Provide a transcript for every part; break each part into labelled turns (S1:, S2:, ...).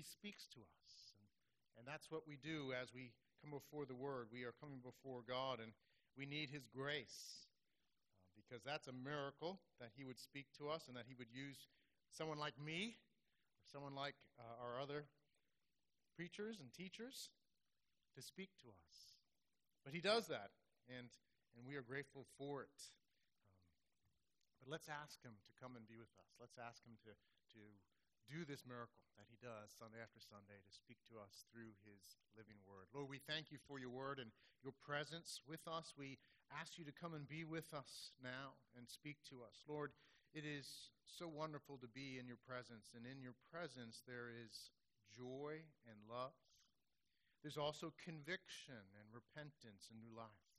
S1: he speaks to us. And, and that's what we do as we come before the Word. We are coming before God, and we need His grace uh, because that's a miracle that He would speak to us and that He would use someone like me or someone like uh, our other preachers and teachers to speak to us. But He does that, and, and we are grateful for it. Um, but let's ask Him to come and be with us. Let's ask Him to, to do this miracle that he does Sunday after Sunday to speak to us through his living word. Lord, we thank you for your word and your presence with us. We ask you to come and be with us now and speak to us. Lord, it is so wonderful to be in your presence, and in your presence there is joy and love. There's also conviction and repentance and new life.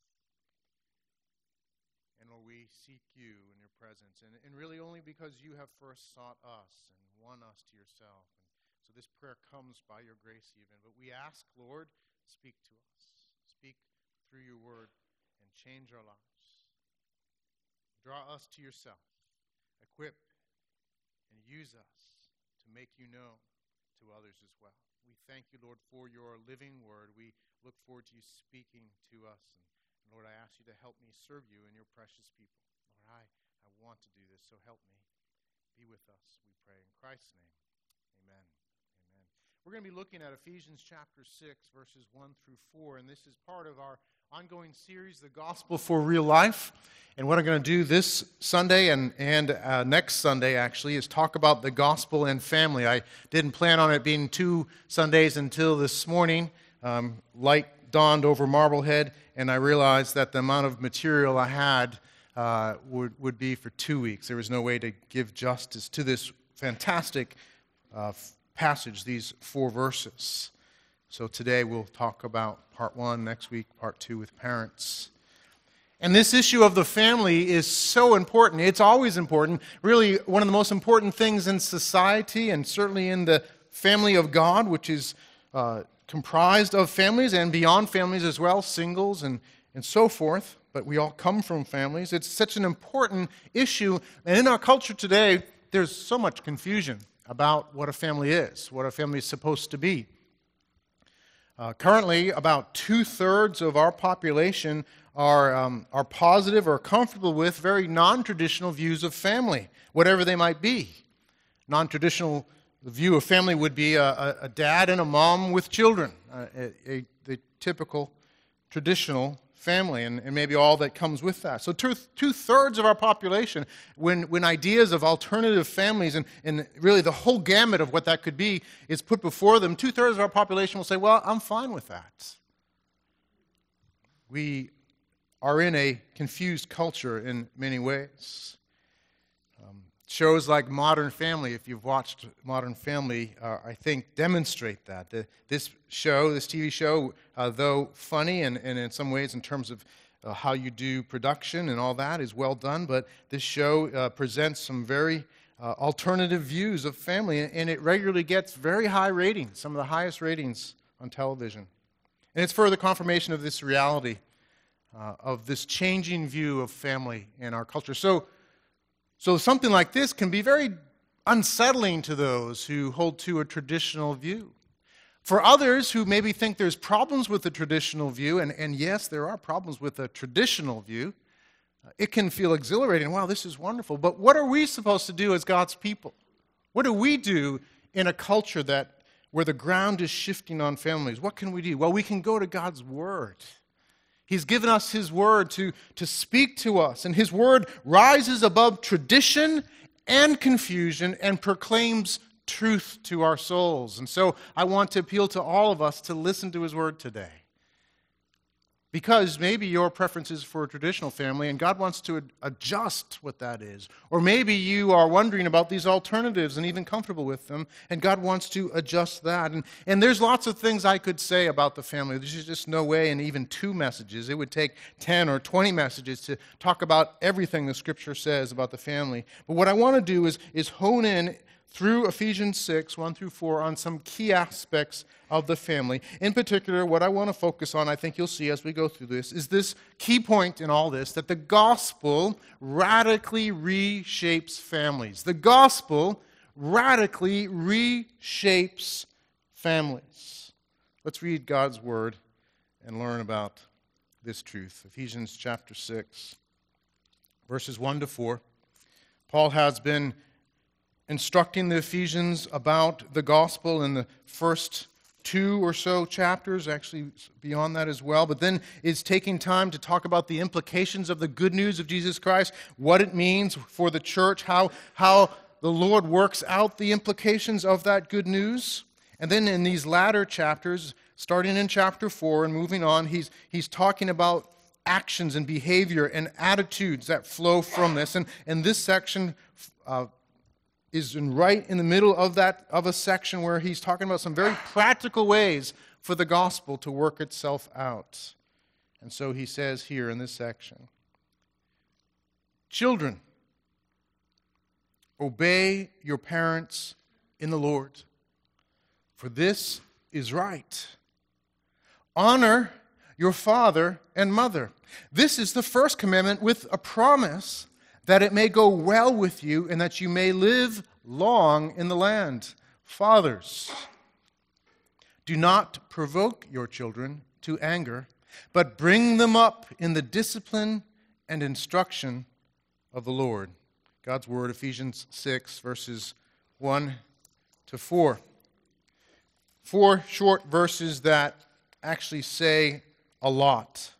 S1: And Lord, we seek you in your presence. And, and really only because you have first sought us and won us to yourself. And so this prayer comes by your grace, even. But we ask, Lord, speak to us. Speak through your word and change our lives. Draw us to yourself. Equip and use us to make you known to others as well. We thank you, Lord, for your living word. We look forward to you speaking to us. And Lord, I ask you to help me serve you and your precious people. Lord, I, I want to do this, so help me. Be with us, we pray. In Christ's name, amen. Amen. We're going to be looking at Ephesians chapter 6, verses 1 through 4, and this is part of our ongoing series, The Gospel for Real Life. And what I'm going to do this Sunday and, and uh, next Sunday, actually, is talk about the gospel and family. I didn't plan on it being two Sundays until this morning. Um, dawned over Marblehead, and I realized that the amount of material I had uh, would, would be for two weeks. There was no way to give justice to this fantastic uh, passage, these four verses. So today we'll talk about part one, next week, part two with parents. And this issue of the family is so important. It's always important. Really, one of the most important things in society, and certainly in the family of God, which is uh, comprised of families and beyond families as well, singles and, and so forth, but we all come from families. It's such an important issue. And in our culture today, there's so much confusion about what a family is, what a family is supposed to be. Uh, currently, about two thirds of our population are, um, are positive or comfortable with very non traditional views of family, whatever they might be. Non traditional the view of family would be a, a dad and a mom with children, a, a, the typical traditional family, and, and, maybe all that comes with that. So, two, two thirds of our population, when, when ideas of alternative families and, and really the whole gamut of what that could be is put before them, two thirds of our population will say, Well, I'm fine with that. We are in a confused culture in many ways. Shows like Modern Family, if you've watched Modern Family, uh, I think demonstrate that. The, this show, this TV show, uh, though funny and, and in some ways in terms of uh, how you do production and all that is well done, but this show uh, presents some very uh, alternative views of family, and it regularly gets very high ratings, some of the highest ratings on television. And it's further confirmation of this reality, uh, of this changing view of family in our culture. So, so something like this can be very unsettling to those who hold to a traditional view. For others who maybe think there's problems with the traditional view, and, and yes, there are problems with a traditional view, it can feel exhilarating. Wow, this is wonderful. But what are we supposed to do as God's people? What do we do in a culture that where the ground is shifting on families? What can we do? Well, we can go to God's Word. He's given us His Word to, to speak to us, and His Word rises above tradition and confusion and proclaims truth to our souls. And so I want to appeal to all of us to listen to His Word today. Because maybe your preference is for a traditional family and God wants to adjust what that is. Or maybe you are wondering about these alternatives and even comfortable with them and God wants to adjust that. And, and there's lots of things I could say about the family. There's just no way in even two messages. It would take 10 or 20 messages to talk about everything the scripture says about the family. But what I want to do is, is hone in through Ephesians 6, 1 through 4, on some key aspects of the family. In particular, what I want to focus on, I think you'll see as we go through this, is this key point in all this that the gospel radically reshapes families. The gospel radically reshapes families. Let's read God's word and learn about this truth. Ephesians chapter 6, verses 1 to 4. Paul has been instructing the Ephesians about the gospel in the first two or so chapters, actually beyond that as well, but then is taking time to talk about the implications of the good news of Jesus Christ, what it means for the church, how, how the Lord works out the implications of that good news. And then in these latter chapters, starting in chapter 4 and moving on, he's, he's talking about actions and behavior and attitudes that flow from this. And, and this section uh, is in right in the middle of that of a section where he's talking about some very practical ways for the gospel to work itself out. And so he says here in this section, children, obey your parents in the Lord, for this is right. Honor your father and mother. This is the first commandment with a promise that it may go well with you and that you may live long in the land. Fathers, do not provoke your children to anger, but bring them up in the discipline and instruction of the Lord. God's Word, Ephesians 6, verses 1 to 4. Four short verses that actually say a lot.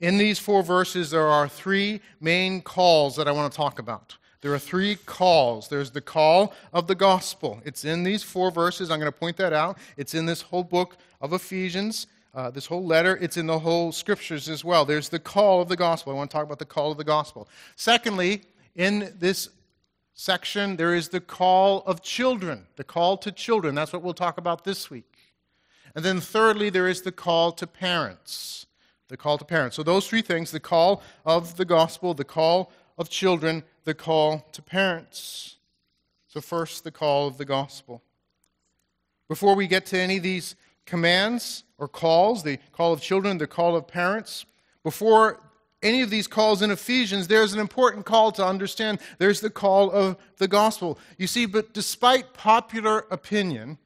S1: In these four verses, there are three main calls that I want to talk about. There are three calls. There's the call of the gospel. It's in these four verses. I'm going to point that out. It's in this whole book of Ephesians, uh, this whole letter. It's in the whole scriptures as well. There's the call of the gospel. I want to talk about the call of the gospel. Secondly, in this section, there is the call of children, the call to children. That's what we'll talk about this week. And then thirdly, there is the call to parents the call to parents. So, those three things the call of the gospel, the call of children, the call to parents. So, first, the call of the gospel. Before we get to any of these commands or calls, the call of children, the call of parents, before any of these calls in Ephesians, there's an important call to understand. There's the call of the gospel. You see, but despite popular opinion,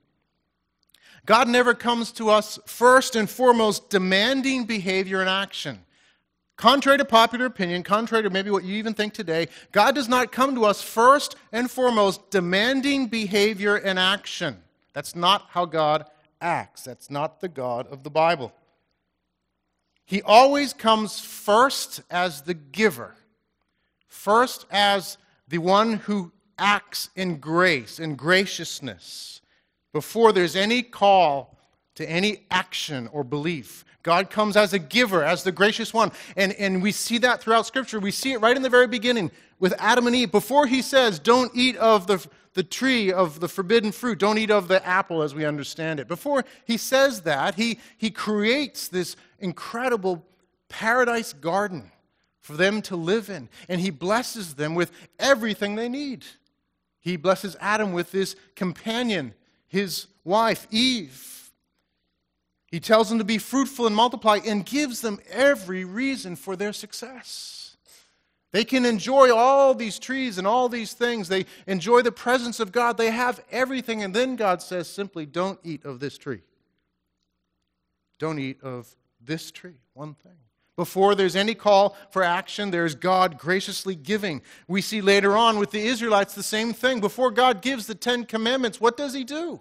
S1: God never comes to us first and foremost demanding behavior and action. Contrary to popular opinion, contrary to maybe what you even think today, God does not come to us first and foremost demanding behavior and action. That's not how God acts. That's not the God of the Bible. He always comes first as the giver, first as the one who acts in grace, in graciousness before there's any call to any action or belief. God comes as a giver, as the gracious one. And, and we see that throughout Scripture. We see it right in the very beginning with Adam and Eve. Before he says, Don't eat of the, the tree of the forbidden fruit, don't eat of the apple as we understand it. Before he says that, he, he creates this incredible paradise garden for them to live in. And he blesses them with everything they need. He blesses Adam with this companion his wife, Eve. He tells them to be fruitful and multiply and gives them every reason for their success. They can enjoy all these trees and all these things. They enjoy the presence of God. They have everything. And then God says simply, don't eat of this tree. Don't eat of this tree. One thing. Before there's any call for action, there's God graciously giving. We see later on with the Israelites the same thing. Before God gives the Ten Commandments, what does He do?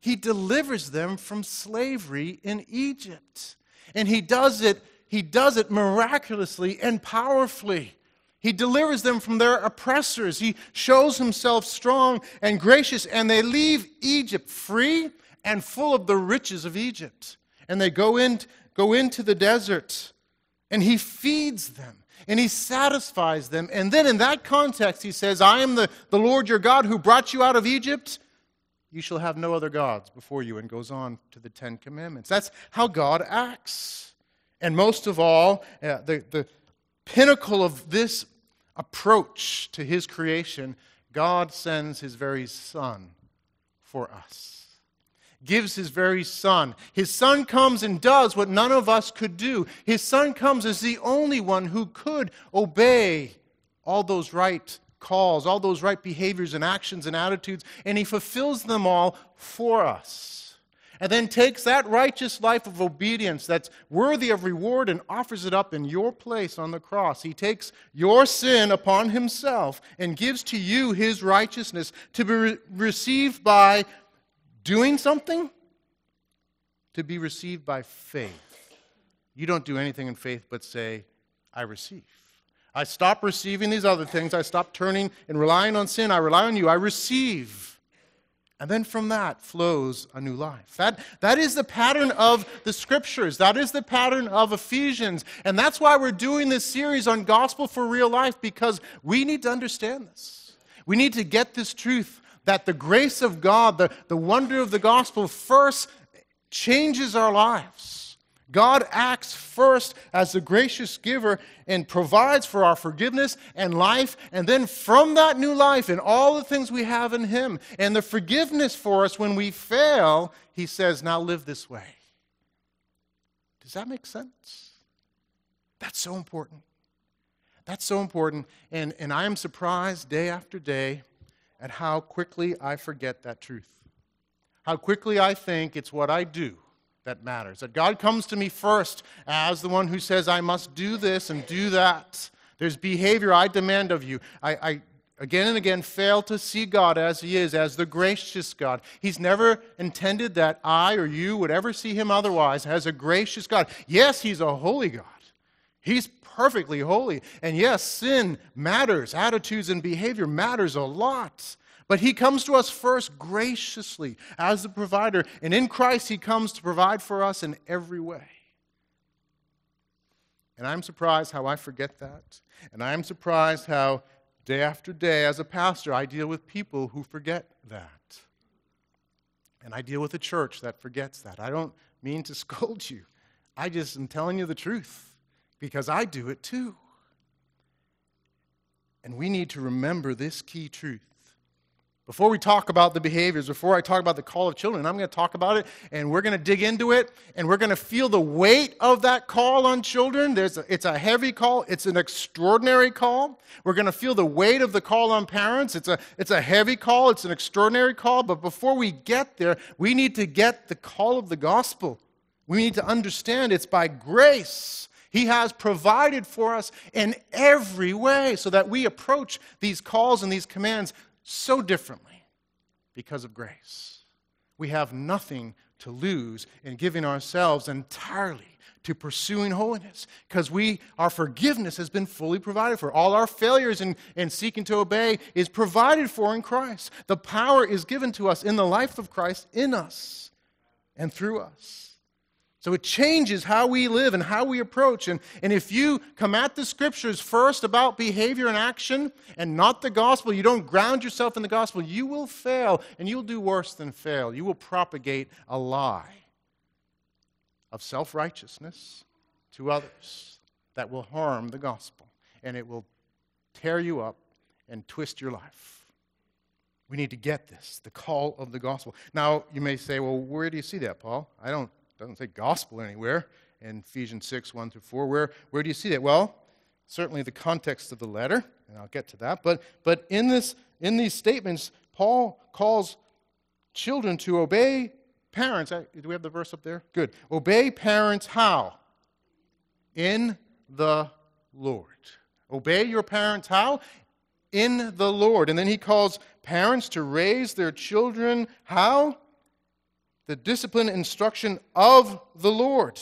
S1: He delivers them from slavery in Egypt. And He does it, He does it miraculously and powerfully. He delivers them from their oppressors. He shows himself strong and gracious, and they leave Egypt free and full of the riches of Egypt. And they go in go into the desert and he feeds them and he satisfies them. And then in that context, he says, I am the, the Lord your God who brought you out of Egypt. You shall have no other gods before you, and goes on to the Ten Commandments. That's how God acts. And most of all, uh, the, the pinnacle of this approach to his creation, God sends his very Son for us gives his very son. His son comes and does what none of us could do. His son comes as the only one who could obey all those right calls, all those right behaviors and actions and attitudes, and He fulfills them all for us. And then takes that righteous life of obedience that's worthy of reward and offers it up in your place on the cross. He takes your sin upon Himself and gives to you His righteousness to be re- received by doing something, to be received by faith. You don't do anything in faith but say, I receive. I stop receiving these other things. I stop turning and relying on sin. I rely on you. I receive. And then from that flows a new life. That, that is the pattern of the scriptures. That is the pattern of Ephesians. And that's why we're doing this series on gospel for real life, because we need to understand this. We need to get this truth that the grace of God, the, the wonder of the gospel, first changes our lives. God acts first as the gracious giver and provides for our forgiveness and life. And then from that new life and all the things we have in Him and the forgiveness for us when we fail, He says, now live this way. Does that make sense? That's so important. That's so important. And, and I am surprised day after day at how quickly I forget that truth. How quickly I think it's what I do that matters. That God comes to me first as the one who says, I must do this and do that. There's behavior I demand of you. I, I again and again fail to see God as He is, as the gracious God. He's never intended that I or you would ever see Him otherwise as a gracious God. Yes, He's a holy God. He's perfectly holy. And yes, sin matters. Attitudes and behavior matters a lot. But he comes to us first graciously as the provider. And in Christ, he comes to provide for us in every way. And I'm surprised how I forget that. And I'm surprised how day after day, as a pastor, I deal with people who forget that. And I deal with a church that forgets that. I don't mean to scold you, I just am telling you the truth because I do it too. And we need to remember this key truth before we talk about the behaviors, before I talk about the call of children, I'm going to talk about it and we're going to dig into it and we're going to feel the weight of that call on children. There's a, it's a heavy call, it's an extraordinary call. We're going to feel the weight of the call on parents. It's a, it's a heavy call, it's an extraordinary call. But before we get there, we need to get the call of the gospel. We need to understand it's by grace. He has provided for us in every way so that we approach these calls and these commands so differently because of grace. We have nothing to lose in giving ourselves entirely to pursuing holiness because we our forgiveness has been fully provided for. All our failures in, in seeking to obey is provided for in christ. The power is given to us in the life of christ in us and through us so it changes how we live and how we approach. And, and if you come at the scriptures first about behavior and action and not the gospel, you don't ground yourself in the gospel, you will fail and you'll do worse than fail. You will propagate a lie of self righteousness to others that will harm the gospel and it will tear you up and twist your life. We need to get this, the call of the gospel. Now, you may say, well, where do you see that, Paul? I don't doesn't say gospel anywhere in Ephesians 6, 1 through 4. Where, where do you see that? Well, certainly the context of the letter, and I'll get to that. But, but in, this, in these statements, Paul calls children to obey parents. Uh, do we have the verse up there? Good. Obey parents how? In the Lord. Obey your parents how? In the Lord. And then he calls parents to raise their children how? The discipline and instruction of the Lord.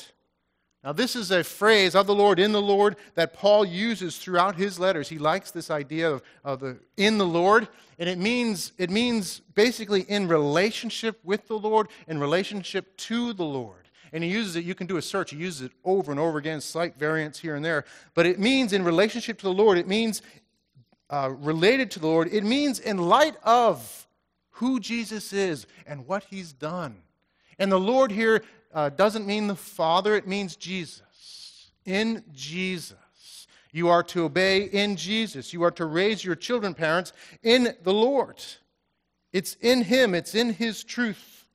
S1: Now, this is a phrase of the Lord, in the Lord, that Paul uses throughout his letters. He likes this idea of, of the in the Lord, and it means, it means basically in relationship with the Lord, in relationship to the Lord. And he uses it, you can do a search, he uses it over and over again, slight variants here and there. But it means in relationship to the Lord, it means uh, related to the Lord, it means in light of who Jesus is and what he's done. And the Lord here uh, doesn't mean the Father, it means Jesus. In Jesus. You are to obey in Jesus. You are to raise your children, parents, in the Lord. It's in Him, it's in His truth.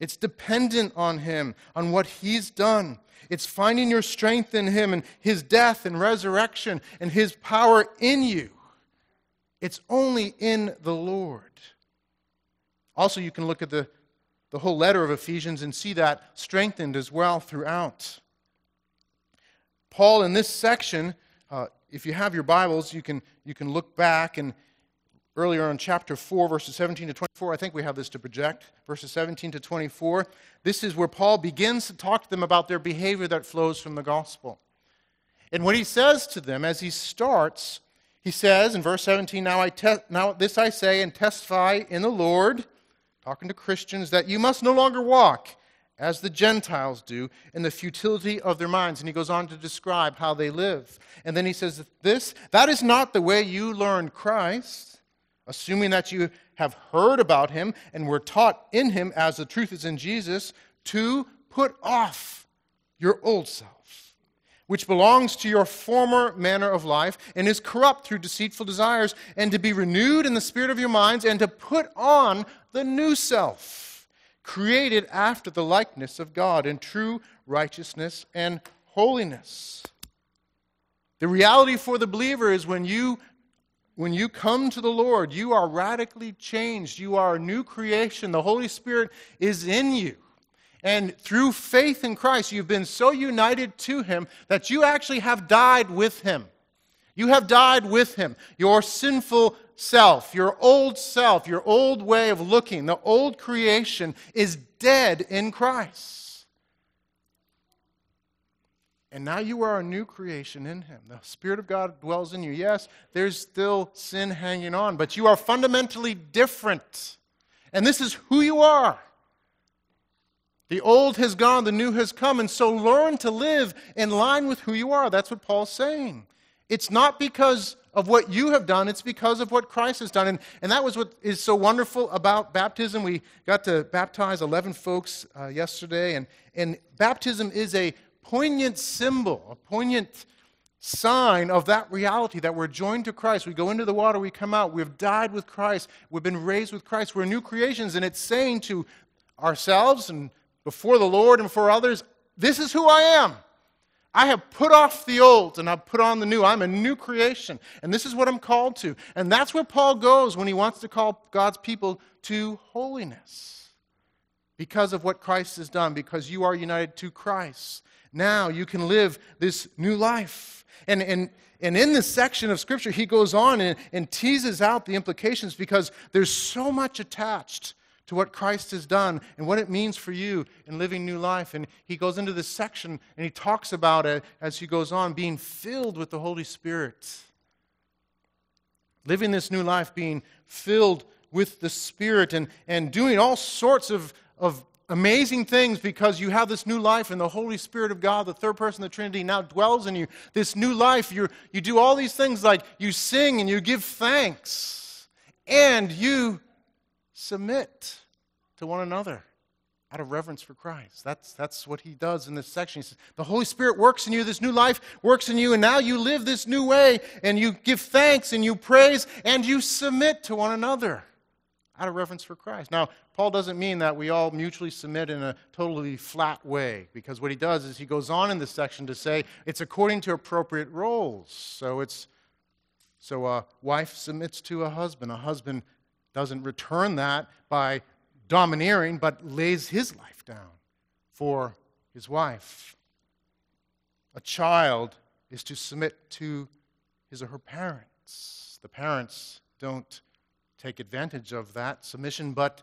S1: It's dependent on Him, on what He's done. It's finding your strength in Him and His death and resurrection and His power in you. It's only in the Lord. Also, you can look at the, the whole letter of Ephesians and see that strengthened as well throughout. Paul, in this section, uh, if you have your Bibles, you can, you can look back and earlier on chapter 4, verses 17 to 24. I think we have this to project. Verses 17 to 24. This is where Paul begins to talk to them about their behavior that flows from the gospel. And what he says to them as he starts, he says in verse 17, Now, I te- now this I say and testify in the Lord, talking to Christians, that you must no longer walk as the Gentiles do in the futility of their minds. And he goes on to describe how they live. And then he says, This, that is not the way you learned Christ, assuming that you have heard about him and were taught in him as the truth is in Jesus, to put off your old self which belongs to your former manner of life and is corrupt through deceitful desires, and to be renewed in the spirit of your minds, and to put on the new self, created after the likeness of God in true righteousness and holiness. The reality for the believer is when you when you come to the Lord, you are radically changed. You are a new creation. The Holy Spirit is in you. And through faith in Christ, you've been so united to Him that you actually have died with Him. You have died with Him. Your sinful self, your old self, your old way of looking, the old creation is dead in Christ. And now you are a new creation in Him. The Spirit of God dwells in you. Yes, there's still sin hanging on, but you are fundamentally different. And this is who you are. The old has gone, the new has come. And so learn to live in line with who you are. That's what Paul's saying. It's not because of what you have done, it's because of what Christ has done. And, and that was what is so wonderful about baptism. We got to baptize 11 folks uh, yesterday, and, and baptism is a poignant symbol, a poignant sign of that reality that we're joined to Christ. We go into the water, we come out, we've died with Christ, we've been raised with Christ, we're new creations, and it's saying to ourselves and before the Lord and for others, this is who I am. I have put off the old and I've put on the new. I'm a new creation. And this is what I'm called to. And that's where Paul goes when he wants to call God's people to holiness. Because of what Christ has done, because you are united to Christ. Now you can live this new life. And, and, and in this section of Scripture, he goes on and, and teases out the implications because there's so much attached to what Christ has done and what it means for you in living new life. And he goes into this section and he talks about it as he goes on being filled with the Holy Spirit. Living this new life, being filled with the Spirit and, and doing all sorts of, of amazing things because you have this new life and the Holy Spirit of God, the third person of the Trinity, now dwells in you. This new life, you you do all these things like you sing and you give thanks and you submit to one another out of reverence for Christ. That's, that's what he does in this section. He says, The Holy Spirit works in you, this new life works in you, and now you live this new way, and you give thanks, and you praise, and you submit to one another out of reverence for Christ. Now, Paul doesn't mean that we all mutually submit in a totally flat way, because what he does is he goes on in this section to say it's according to appropriate roles. So it's so a wife submits to a husband. A husband doesn't return that by domineering, but lays his life down for his wife. A child is to submit to his or her parents. The parents don't take advantage of that submission, but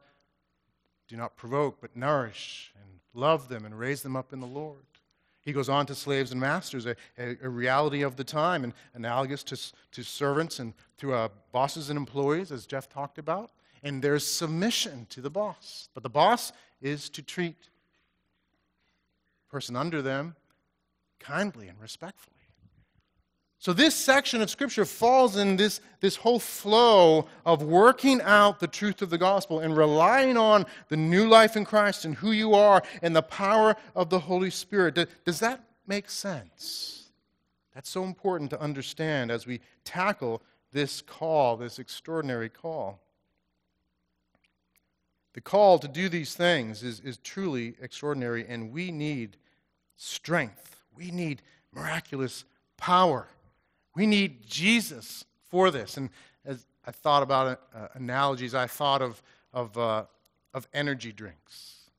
S1: do not provoke, but nourish and love them and raise them up in the Lord. He goes on to slaves and masters, a, a, a reality of the time, and analogous to, to servants and to uh, bosses and employees, as Jeff talked about. And there's submission to the boss. But the boss is to treat the person under them kindly and respectfully. So, this section of Scripture falls in this, this whole flow of working out the truth of the gospel and relying on the new life in Christ and who you are and the power of the Holy Spirit. Does that make sense? That's so important to understand as we tackle this call, this extraordinary call. The call to do these things is, is truly extraordinary, and we need strength. We need miraculous power. We need Jesus for this. And as I thought about uh, analogies. I thought of, of, uh, of energy drinks.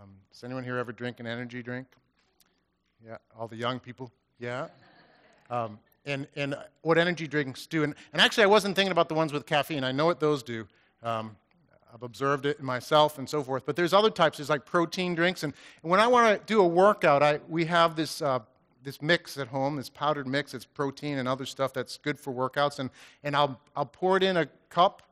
S1: Um, does anyone here ever drink an energy drink? Yeah, all the young people? Yeah. Um, and, and what energy drinks do. And, and actually, I wasn't thinking about the ones with caffeine. I know what those do. Um, I've observed it myself and so forth. But there's other types. There's like protein drinks. And, and when I want to do a workout, I, we have this, uh, this mix at home, this powdered mix. It's protein and other stuff that's good for workouts. And, and I'll, I'll pour it in a cup.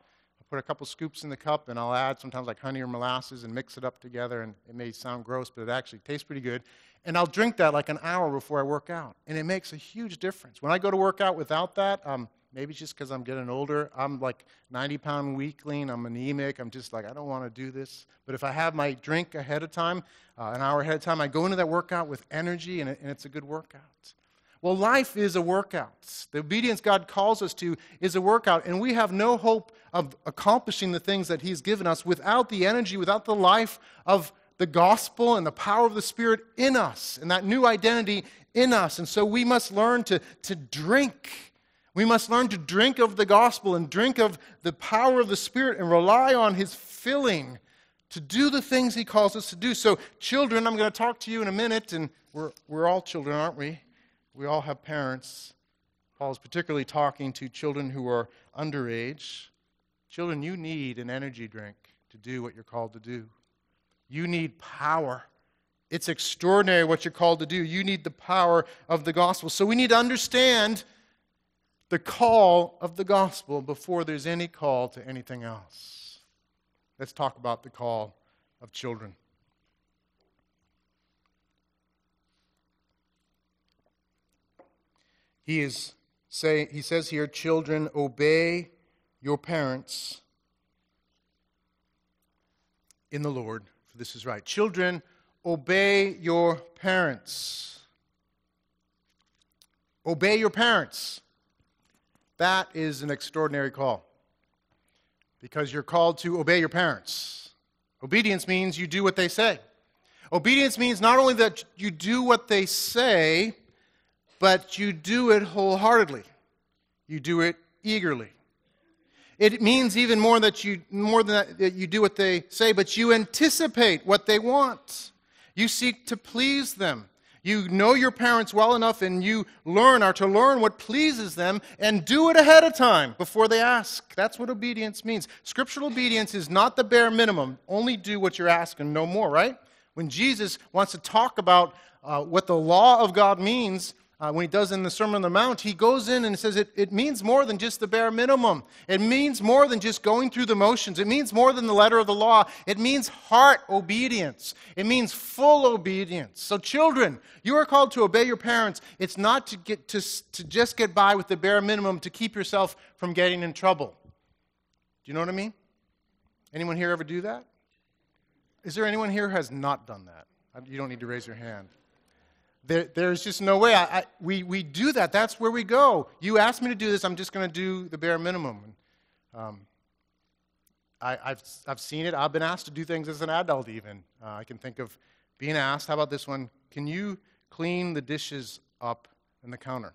S1: I'll put a couple scoops in the cup, and I'll add sometimes like honey or molasses and mix it up together. And it may sound gross, but it actually tastes pretty good. And I'll drink that like an hour before I work out. And it makes a huge difference. When I go to work out without that, um, maybe just because I'm getting older. I'm like 90 pound weakling. I'm anemic. I'm just like, I don't want to do this. But if I have my drink ahead of time, uh, an hour ahead of time, I go into that workout with energy and, it, and it's a good workout. Well, life is a workout. The obedience God calls us to is a workout, and we have no hope of accomplishing the things that He's given us without the energy, without the life of the gospel and the power of the Spirit in us and that new identity in us. And so we must learn to, to drink. We must learn to drink of the gospel and drink of the power of the Spirit and rely on His filling to do the things He calls us to do. So, children, I'm going to talk to you in a minute, and we're, we're all children, aren't we? We all have parents. Paul's particularly talking to children who are underage. Children, you need an energy drink to do what you're called to do. You need power. It's extraordinary what you're called to do. You need the power of the gospel. So we need to understand the call of the gospel before there's any call to anything else. Let's talk about the call of children. He is say he says here children obey your parents in the Lord for this is right. Children, obey your parents. Obey your parents. That is an extraordinary call because you're called to obey your parents. Obedience means you do what they say. Obedience means not only that you do what they say, but you do it wholeheartedly. You do it eagerly. It means even more that you more than that, that you do what they say, but you anticipate what they want. You seek to please them. You know your parents well enough and you learn are to learn what pleases them and do it ahead of time before they ask. That's what obedience means. Scriptural obedience is not the bare minimum. Only do what you're asking, no more, right? When Jesus wants to talk about uh, what the law of God means, uh, when he does in the Sermon on the Mount, he goes in and says it, it means more than just the bare minimum. It means more than just going through the motions. It means more than the letter of the law. It means heart obedience. It means full obedience. So, children, you are called to obey your parents. It's not to, get, to, to just get by with the bare minimum to keep yourself from getting in trouble. Do you know what I mean? Anyone here ever do that? Is there anyone here who has not done that? You don't need to raise your hand. There, there's just no way. I, I, we, we do that. That's where we go. You asked me to do this, I'm just going to do the bare minimum. Um, I, have I've seen it. I've been asked to do things as an adult, even. Uh, I can think of being asked, how about this one? Can you clean the dishes up in the counter?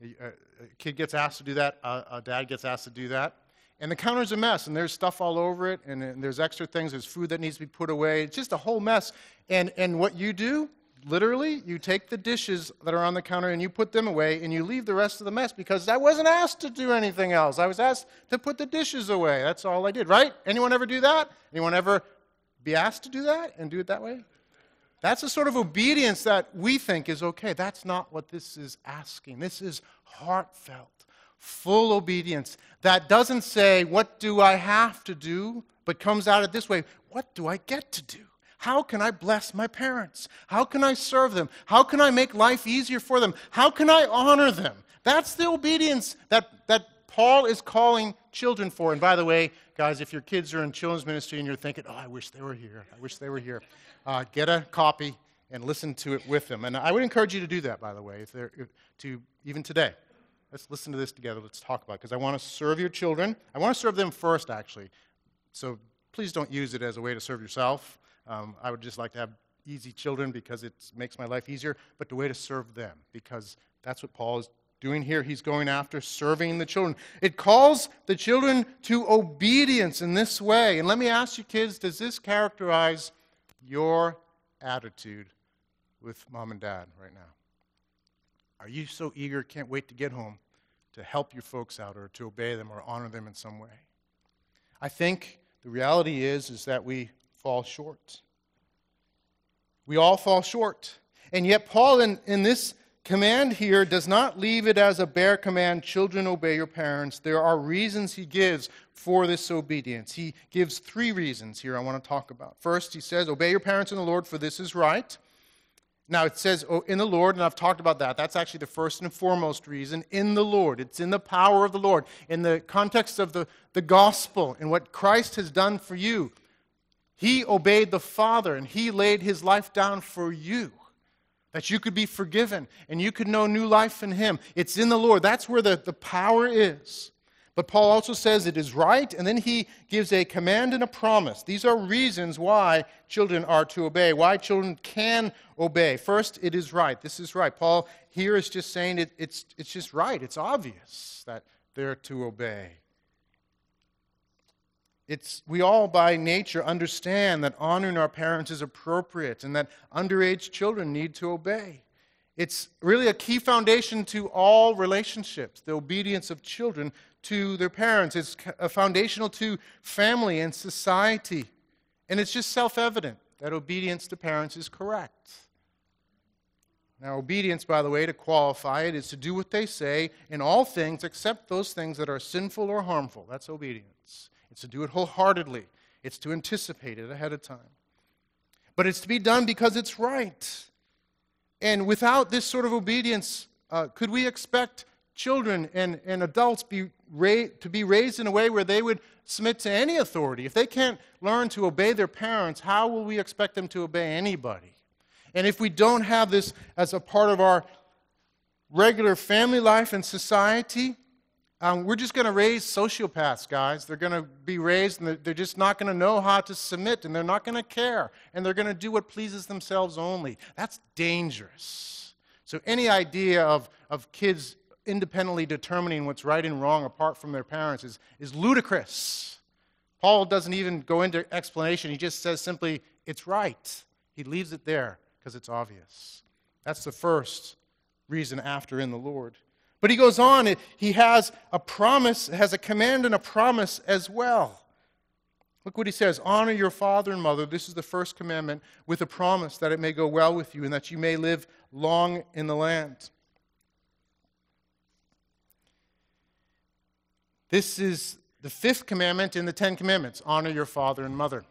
S1: A, a kid gets asked to do that, a, a dad gets asked to do that. And the counter's a mess, and there's stuff all over it, and, and, there's extra things, there's food that needs to be put away. It's just a whole mess. And, and what you do literally, you take the dishes that are on the counter and you put them away and you leave the rest of the mess because I wasn't asked to do anything else. I was asked to put the dishes away. That's all I did, right? Anyone ever do that? Anyone ever be asked to do that and do it that way? That's a sort of obedience that we think is okay. That's not what this is asking. This is heartfelt, full obedience that doesn't say, What do I have to do? but comes out of this way, What do I get to do? How can I bless my parents? How can I serve them? How can I make life easier for them? How can I honor them? That's the obedience that, that Paul is calling children for. And by the way, guys, if your kids are in children's ministry and you're thinking, oh, I wish they were here, I wish they were here, uh, get a copy and listen to it with them. And I would encourage you to do that, by the way, if they're, if, to even today. Let's listen to this together. Let's talk about it because I want to serve your children. I want to serve them first, actually. So please don't use it as a way to serve yourself. Um, I would just like to have easy children because it makes my life easier, but the way to serve them because that's what Paul is doing here. He's going after serving the children. It calls the children to obedience in this way. And let me ask you, kids, does this characterize your attitude with mom and dad right now? Are you so eager, can't wait to get home to help your folks out or to obey them or honor them in some way? I think the reality is is that we fall short. We all fall short. And yet Paul in, in this command here does not leave it as a bare command children obey your parents. There are reasons he gives for this obedience. He gives three reasons here I want to talk about. First, he says, Obey your parents in the Lord, for this is right. Now, it says oh, in the Lord, and I've talked about that. That's actually the first and foremost reason in the Lord. It's in the power of the Lord, in the context of the, the gospel and what Christ has done for you. He obeyed the Father, and He laid His life down for you that you could be forgiven and you could know new life in Him. It's in the Lord. That's where the, the power is. But Paul also says it is right, and then he gives a command and a promise. These are reasons why children are to obey, why children can obey. First, it is right. This is right. Paul here is just saying it, it's, it's just right. It's obvious that they're to obey. It's, we all, by nature, understand that honoring our parents is appropriate and that underage children need to obey. It's really a key foundation to all relationships, the obedience of children to their parents. It's foundational to family and society. And it's just self evident that obedience to parents is correct. Now, obedience, by the way, to qualify it, is to do what they say in all things except those things that are sinful or harmful. That's obedience. It's to do it wholeheartedly, it's to anticipate it ahead of time. But it's to be done because it's right. And without this sort of obedience, uh, could we expect children and, and adults be ra- to be raised in a way where they would submit to any authority? If they can't learn to obey their parents, how will we expect them to obey anybody? And if we don't have this as a part of our regular family life and society, um, we're just going to raise sociopaths, guys. They're going to be raised and they're, they're just not going to know how to submit and they're not going to care and they're going to do what pleases themselves only. That's dangerous. So, any idea of, of kids independently determining what's right and wrong apart from their parents is, is ludicrous. Paul doesn't even go into explanation, he just says simply, it's right. He leaves it there because it's obvious. That's the first reason after in the Lord. But he goes on, he has a promise, has a command and a promise as well. Look what he says Honor your father and mother. This is the first commandment, with a promise that it may go well with you and that you may live long in the land. This is the fifth commandment in the Ten Commandments honor your father and mother.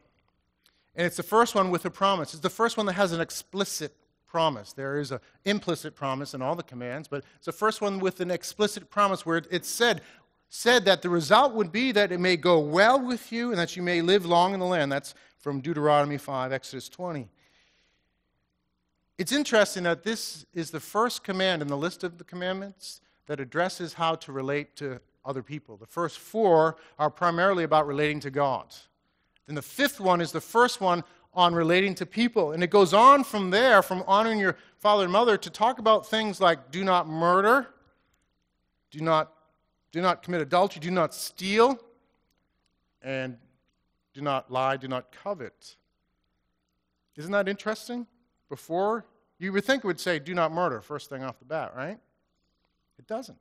S1: And it's the first one with a promise. It's the first one that has an explicit promise. There is an implicit promise in all the commands, but it's the first one with an explicit promise where it's said, said that the result would be that it may go well with you and that you may live long in the land. That's from Deuteronomy 5, Exodus 20. It's interesting that this is the first command in the list of the commandments that addresses how to relate to other people. The first four are primarily about relating to God. Then the fifth one is the first one on relating to people. And it goes on from there, from honoring your father and mother, to talk about things like do not murder, do not, do not commit adultery, do not steal, and do not lie, do not covet. Isn't that interesting? Before, you would think it would say do not murder first thing off the bat, right? It doesn't.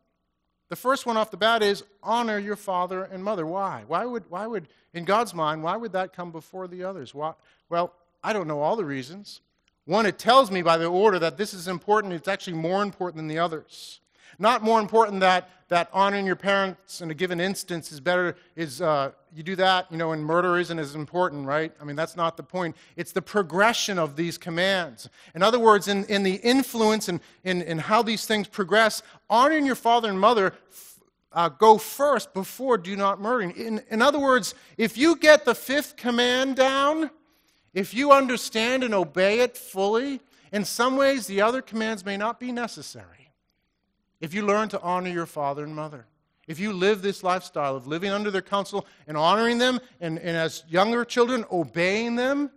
S1: The first one off the bat is honor your father and mother. Why? Why would, why would in God's mind, why would that come before the others? Why, well, I don't know all the reasons. One, it tells me by the order that this is important. It's actually more important than the others. Not more important that, that honoring your parents in a given instance is better, is uh, you do that, you know, and murder isn't as important, right? I mean, that's not the point. It's the progression of these commands. In other words, in, in the influence and in, in how these things progress, honoring your father and mother uh, go first before do not murder. In, in other words, if you get the fifth command down, if you understand and obey it fully, in some ways the other commands may not be necessary. If you learn to honor your father and mother, if you live this lifestyle of living under their counsel and honoring them, and, and as younger children, obeying them,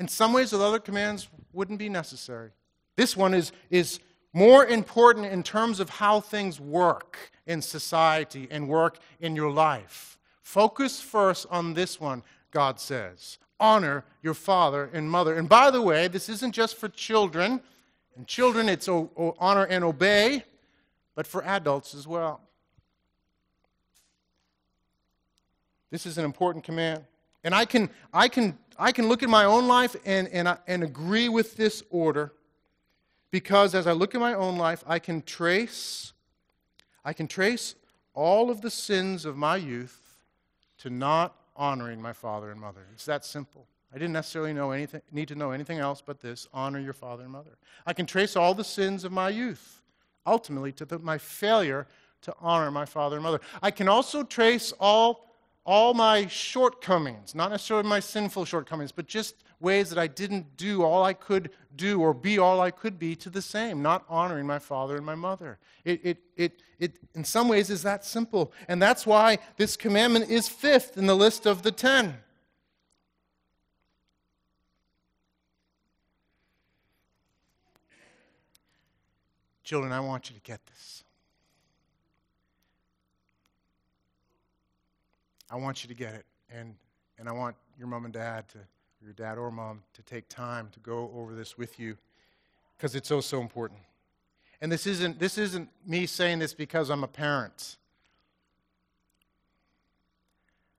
S1: in some ways the other commands wouldn't be necessary. This one is, is more important in terms of how things work in society and work in your life. Focus first on this one, God says. Honor your father and mother. And by the way, this isn't just for children. And children, it's o- o- honor and obey, but for adults as well. This is an important command. And I can, I can, I can look at my own life and, and, and agree with this order because as I look at my own life, I can trace, I can trace all of the sins of my youth to not honoring my father and mother. It's that simple. I didn't necessarily know anything, need to know anything else but this honor your father and mother. I can trace all the sins of my youth, ultimately, to the, my failure to honor my father and mother. I can also trace all, all my shortcomings, not necessarily my sinful shortcomings, but just ways that I didn't do all I could do or be all I could be to the same, not honoring my father and my mother. It, it, it, it, in some ways, is that simple. And that's why this commandment is fifth in the list of the ten. Children, I want you to get this. I want you to get it. And, and I want your mom and dad to your dad or mom to take time to go over this with you because it's so so important. And this isn't this isn't me saying this because I'm a parent.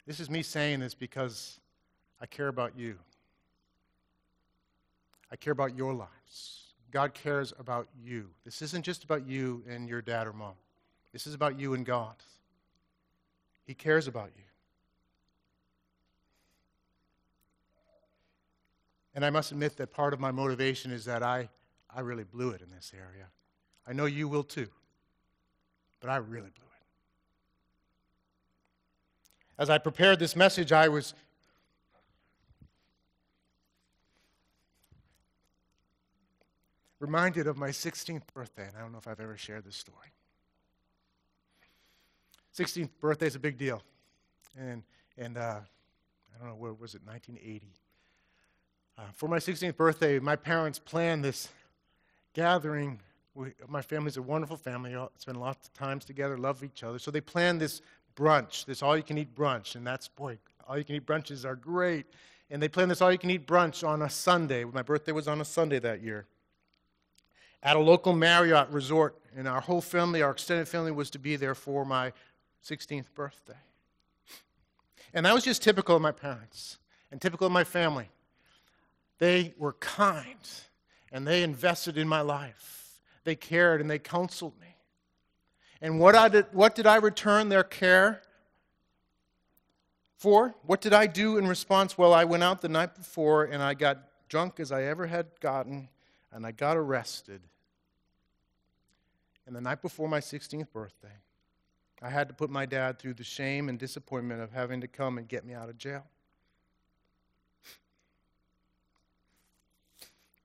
S1: This is me saying this because I care about you. I care about your lives. God cares about you. This isn't just about you and your dad or mom. This is about you and God. He cares about you. And I must admit that part of my motivation is that I, I really blew it in this area. I know you will too, but I really blew it. As I prepared this message, I was reminded of my 16th birthday, and I don't know if I've ever shared this story. 16th birthday is a big deal. And, and uh, I don't know, what was it, 1980? Uh, for my 16th birthday, my parents planned this gathering. We, my family's a wonderful family. All, spend lots of times together, love each other. So they planned this brunch, this all-you-can-eat brunch, and that's boy, all-you-can-eat brunches are great. And they planned this all-you-can-eat brunch on a Sunday. My birthday was on a Sunday that year, at a local Marriott resort, and our whole family, our extended family, was to be there for my 16th birthday. And that was just typical of my parents and typical of my family. They were kind and they invested in my life. They cared and they counseled me. And what, I did, what did I return their care for? What did I do in response? Well, I went out the night before and I got drunk as I ever had gotten and I got arrested. And the night before my 16th birthday, I had to put my dad through the shame and disappointment of having to come and get me out of jail.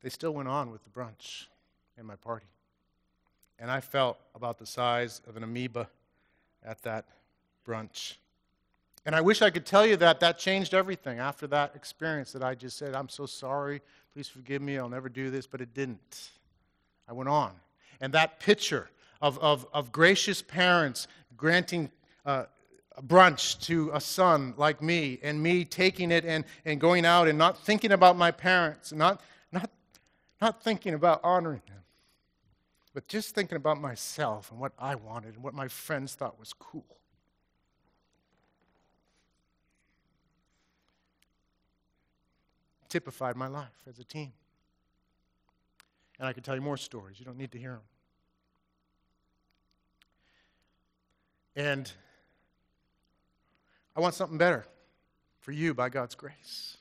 S1: They still went on with the brunch and my party. And I felt about the size of an amoeba at that brunch. And I wish I could tell you that that changed everything after that experience that I just said, I'm so sorry, please forgive me, I'll never do this, but it didn't. I went on. And that picture of, of, of gracious parents granting uh, brunch to a son like me, and me taking it and, and going out and not thinking about my parents, not not thinking about honoring them, but just thinking about myself and what I wanted and what my friends thought was cool. Typified my life as a teen. And I could tell you more stories. You don't need to hear them. And I want something better for you by God's grace.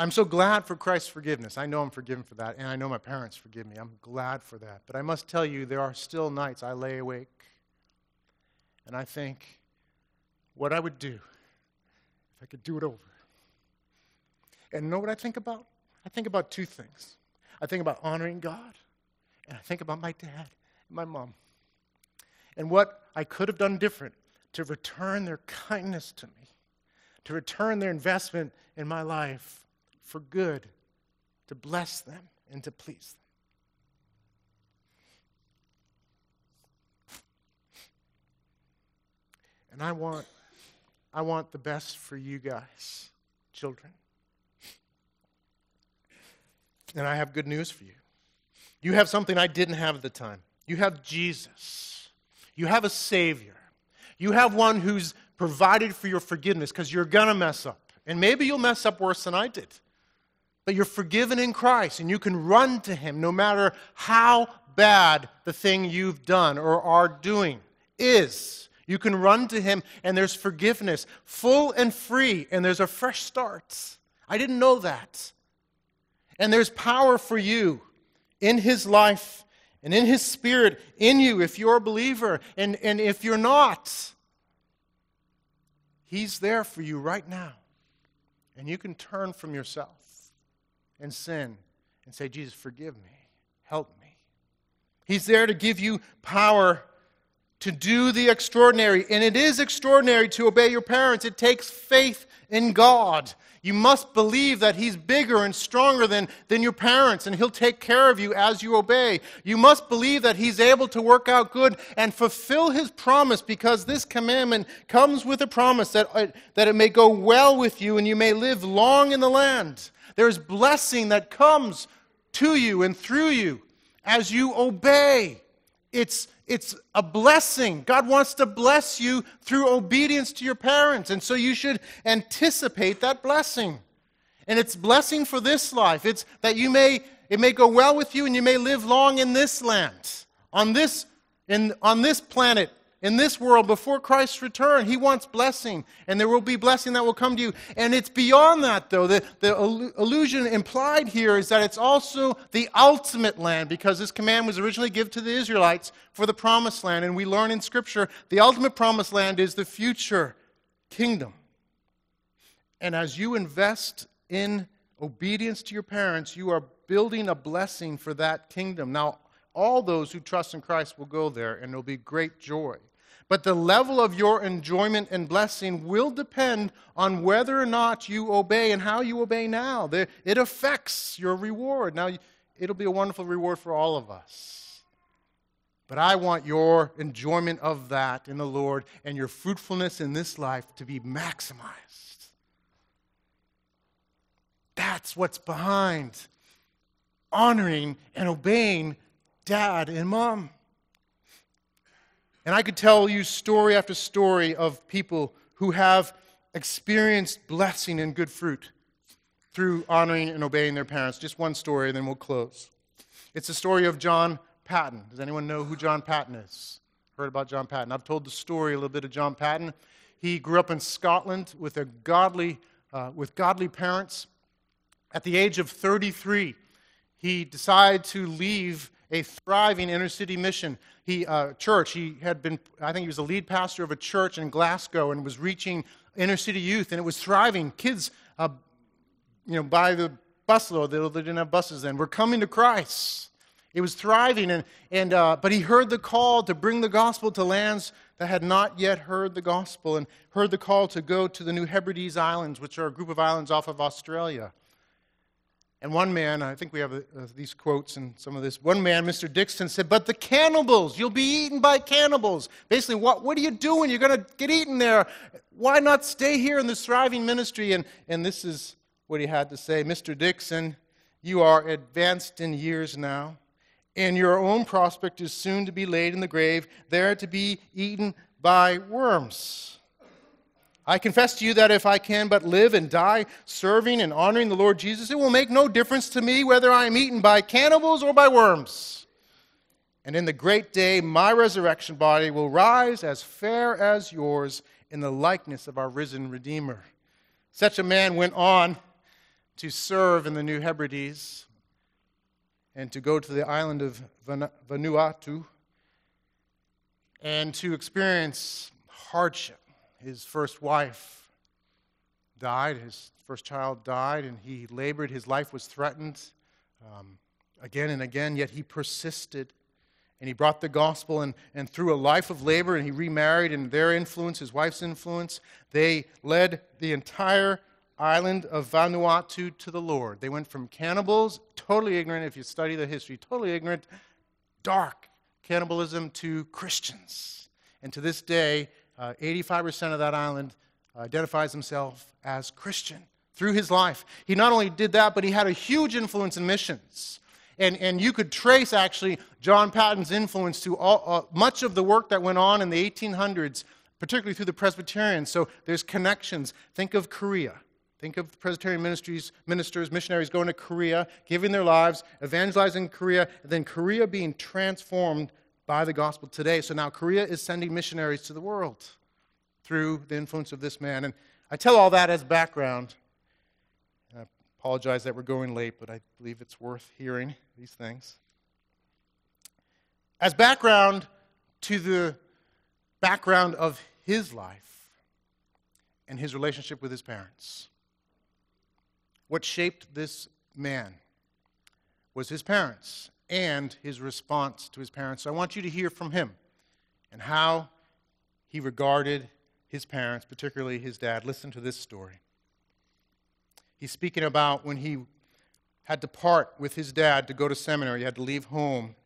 S1: I'm so glad for Christ's forgiveness. I know I'm forgiven for that, and I know my parents forgive me. I'm glad for that. But I must tell you, there are still nights I lay awake and I think what I would do if I could do it over. And know what I think about? I think about two things. I think about honoring God, and I think about my dad and my mom. And what I could have done different to return their kindness to me, to return their investment in my life for good, to bless them
S2: and to please them. And I want, I want the best for you guys, children. And I have good news for you. You have something I didn't have at the time. You have Jesus. You have a Savior. You have one who's provided for your forgiveness because you're going to mess up. And maybe you'll mess up worse than I did. But you're forgiven in Christ and you can run to Him no matter how bad the thing you've done or are doing is. You can run to Him and there's forgiveness, full and free, and there's a fresh start. I didn't know that. And there's power for you in His life and in His Spirit in you if you're a believer. And, and if you're not, He's there for you right now. And you can turn from yourself and sin and say, Jesus, forgive me. Help me. He's there to give you power to do the extraordinary. And it is extraordinary to obey your parents. It takes faith in God. You must believe that He's bigger and stronger than, than your parents, and He'll take care of you as you obey. You must believe that He's able to work out good and fulfill His promise because this commandment comes with a promise that, uh, that it may go well with you and you may live long in the land. There's blessing that comes to you and through you as you obey. It's, it's a blessing. God wants to bless you through obedience to your parents. And so you should anticipate that blessing. And it's blessing for this life. It's that you may it may go well with you and you may live long in this land, on this in on this planet in this world before Christ's return. He wants blessing, and there will be blessing that will come to you. And it's beyond that, though. The, the illusion implied here is that it's also the ultimate land, because this command was originally given to the Israelites for the promised land. And we learn in Scripture the ultimate promised land is the future kingdom. And as you invest in obedience to your parents, you are building a blessing for that kingdom. Now, all those who trust in Christ will go there, and there'll be great joy. But the level of your enjoyment and blessing will depend on whether or not you obey and how you obey now. It affects your reward. Now, it'll be a wonderful reward for all of us. But I want your enjoyment of that in the Lord and your fruitfulness in this life to be maximized. That's what's behind honoring and obeying dad and mom. And I could tell you story after story of people who have experienced blessing and good fruit through honoring and obeying their parents. Just one story, and then we'll close. It's the story of John Paton. Does anyone know who John Paton is? Heard about John Paton? I've told the story a little bit of John Paton. He grew up in Scotland with a godly, uh, with godly parents. At the age of 33, he decided to leave a thriving inner city mission he, uh, church. He had been, I think he was the lead pastor of a church in Glasgow and was reaching inner city youth, and it was thriving. Kids, uh, you know, by the busload, they, didn't have buses then, were coming to Christ. It was thriving, and, and, uh, but he heard the call to bring the gospel to lands that had not yet heard the gospel and heard the call to go to the New Hebrides Islands, which are a group of islands off of Australia. And one man, I think we have uh, these quotes and some of this. One man, Mr. Dixon, said, But the cannibals, you'll be eaten by cannibals. Basically, what, what are you doing? You're going to get eaten there. Why not stay here in this thriving ministry? And, and this is what he had to say Mr. Dixon, you are advanced in years now, and your own prospect is soon to be laid in the grave, there to be eaten by worms. I confess to you that if I can but live and die serving and honoring the Lord Jesus, it will make no difference to me whether I am eaten by cannibals or by worms. And in the great day, my resurrection body will rise as fair as yours in the likeness of our risen Redeemer. Such a man went on to serve in the New Hebrides and to go to the island of Vanuatu and to experience hardship his first wife died, his first child died, and he labored. His life was threatened um, again and again, yet he persisted. And he brought the gospel, and, and through a life of labor, and he remarried, and their influence, his wife's influence, they led the entire island of Vanuatu to the Lord. They went from cannibals, totally ignorant, if you study the history, totally ignorant, dark cannibalism to Christians. And to this day, uh, 85% of that island identifies himself as Christian through his life. He not only did that, but he had a huge influence in missions. And, and you could trace actually John Paton's influence to all, uh, much of the work that went on in the 1800s, particularly through the Presbyterians. So there's connections. Think of Korea. Think of the Presbyterian ministries, ministers, missionaries going to Korea, giving their lives, evangelizing Korea, and then Korea being transformed by the gospel today. So now Korea is sending missionaries to the world through the influence of this man. And I tell all that as background. I apologize that we're going late, but I believe it's worth hearing these things. As background to the background of his life and his relationship with his parents. What shaped this man was his parents and his response to his parents. So I want you to hear from him and how he regarded his parents, particularly his dad. Listen to this story. He's speaking about when he had to part with his dad to go to seminary. He had to leave home,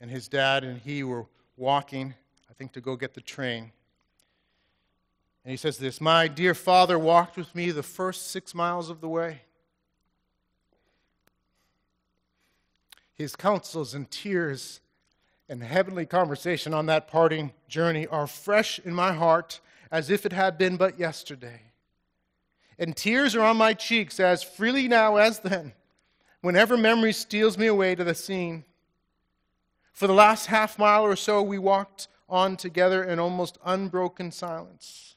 S2: and his dad and he were walking, I think, to go get the train. And he says this My dear father walked with me the first six miles of the way. His counsels and tears and heavenly conversation on that parting journey are fresh in my heart as if it had been but yesterday. And tears are on my cheeks as freely now as then, whenever memory steals me away to the scene. For the last half mile or so, we walked on together in almost unbroken silence.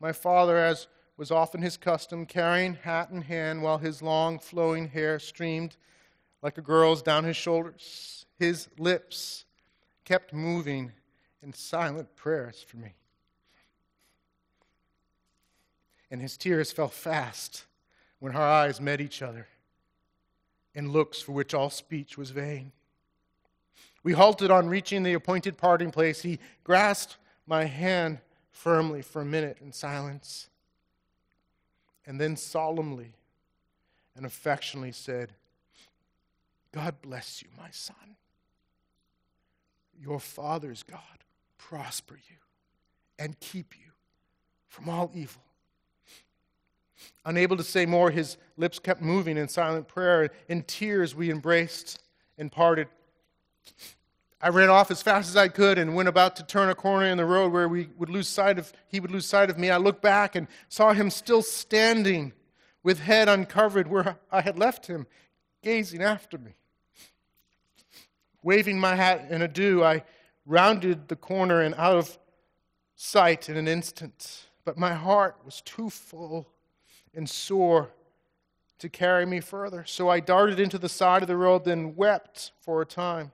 S2: My father, as was often his custom, carrying hat in hand while his long flowing hair streamed like a girl's down his shoulders. His lips kept moving in silent prayers for me. And his tears fell fast when our eyes met each other in looks for which all speech was vain. We halted on reaching the appointed parting place. He grasped my hand firmly for a minute in silence, and then solemnly and affectionately said, God bless you, my son. Your father's God prosper you and keep you from all evil. Unable to say more, his lips kept moving in silent prayer. In tears, we embraced and parted. I ran off as fast as I could and went about to turn a corner in the road where we would lose sight of he would lose sight of me. I looked back and saw him still standing with head uncovered where I had left him, gazing after me. Waving my hat in adieu, I rounded the corner and out of sight in an instant. But my heart was too full and sore to carry me further. So I darted into the side of the road, then wept for a time.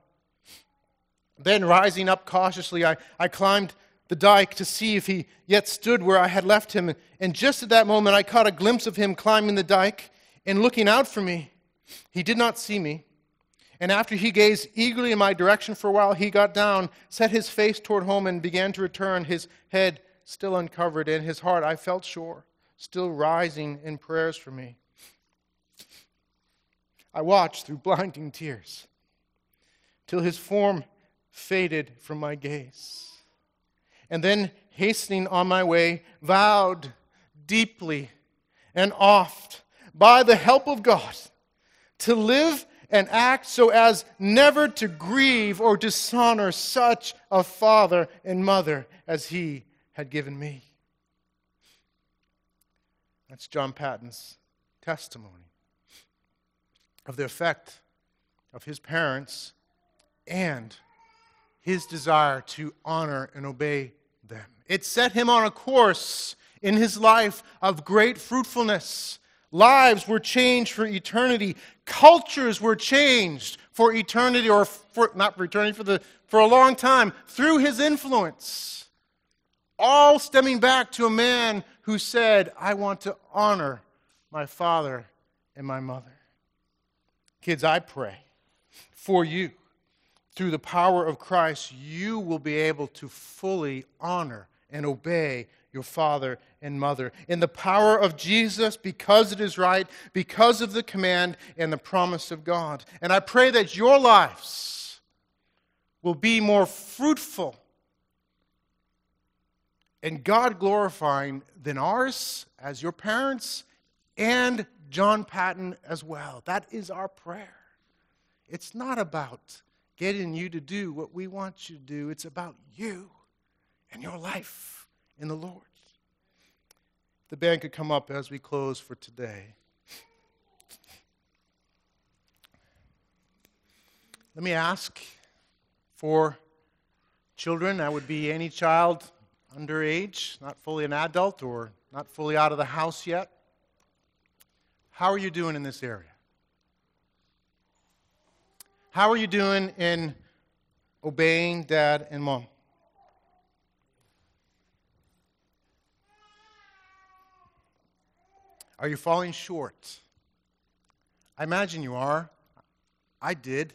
S2: Then, rising up cautiously, I, I climbed the dike to see if he yet stood where I had left him. And just at that moment, I caught a glimpse of him climbing the dike and looking out for me. He did not see me. And after he gazed eagerly in my direction for a while, he got down, set his face toward home, and began to return, his head still uncovered, and his heart, I felt sure, still rising in prayers for me. I watched through blinding tears till his form faded from my gaze. And then, hastening on my way, vowed deeply and oft, by the help of God, to live and act so as never to grieve or dishonor such a father and mother as he had given me. That's John Paton's testimony of the effect of his parents and his desire to honor and obey them. It set him on a course in his life of great fruitfulness. Lives were changed for eternity cultures were changed for eternity, or for, not for eternity, for, the, for a long time, through his influence. All stemming back to a man who said, I want to honor my father and my mother. Kids, I pray for you. Through the power of Christ, you will be able to fully honor and obey your father and mother. In the power of Jesus, because it is right, because of the command and the promise of God. And I pray that your lives will be more fruitful and God glorifying than ours as your parents and John Paton as well. That is our prayer. It's not about getting you to do what we want you to do, it's about you and your life in the Lord. The band could come up as we close for today. Let me ask for children. That would be any child underage, not fully an adult or not fully out of the house yet. How are you doing in this area? How are you doing in obeying dad and mom? Are you falling short? I imagine you are. I did.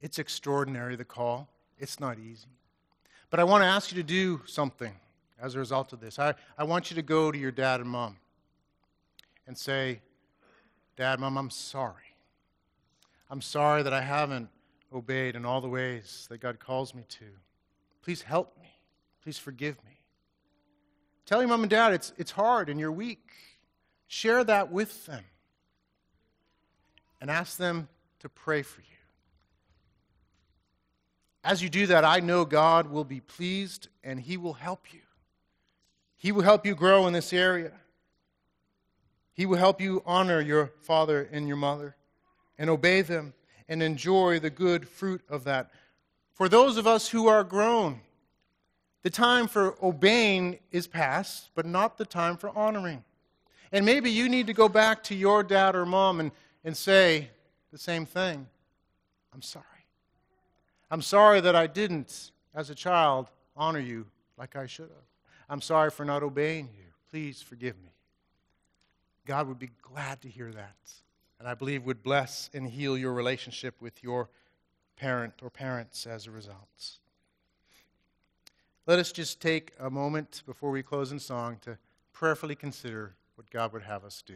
S2: It's extraordinary, the call. It's not easy. But I want to ask you to do something as a result of this. I, I want you to go to your dad and mom and say, Dad, Mom, I'm sorry. I'm sorry that I haven't obeyed in all the ways that God calls me to. Please help me. Please forgive me. Tell your mom and dad it's, it's hard and you're weak. Share that with them and ask them to pray for you. As you do that, I know God will be pleased and He will help you. He will help you grow in this area. He will help you honor your father and your mother and obey them and enjoy the good fruit of that. For those of us who are grown, the time for obeying is past, but not the time for honoring. And maybe you need to go back to your dad or mom and, and say the same thing I'm sorry. I'm sorry that I didn't, as a child, honor you like I should have. I'm sorry for not obeying you. Please forgive me. God would be glad to hear that. And I believe would bless and heal your relationship with your parent or parents as a result. Let us just take a moment before we close in song to prayerfully consider what God would have us do.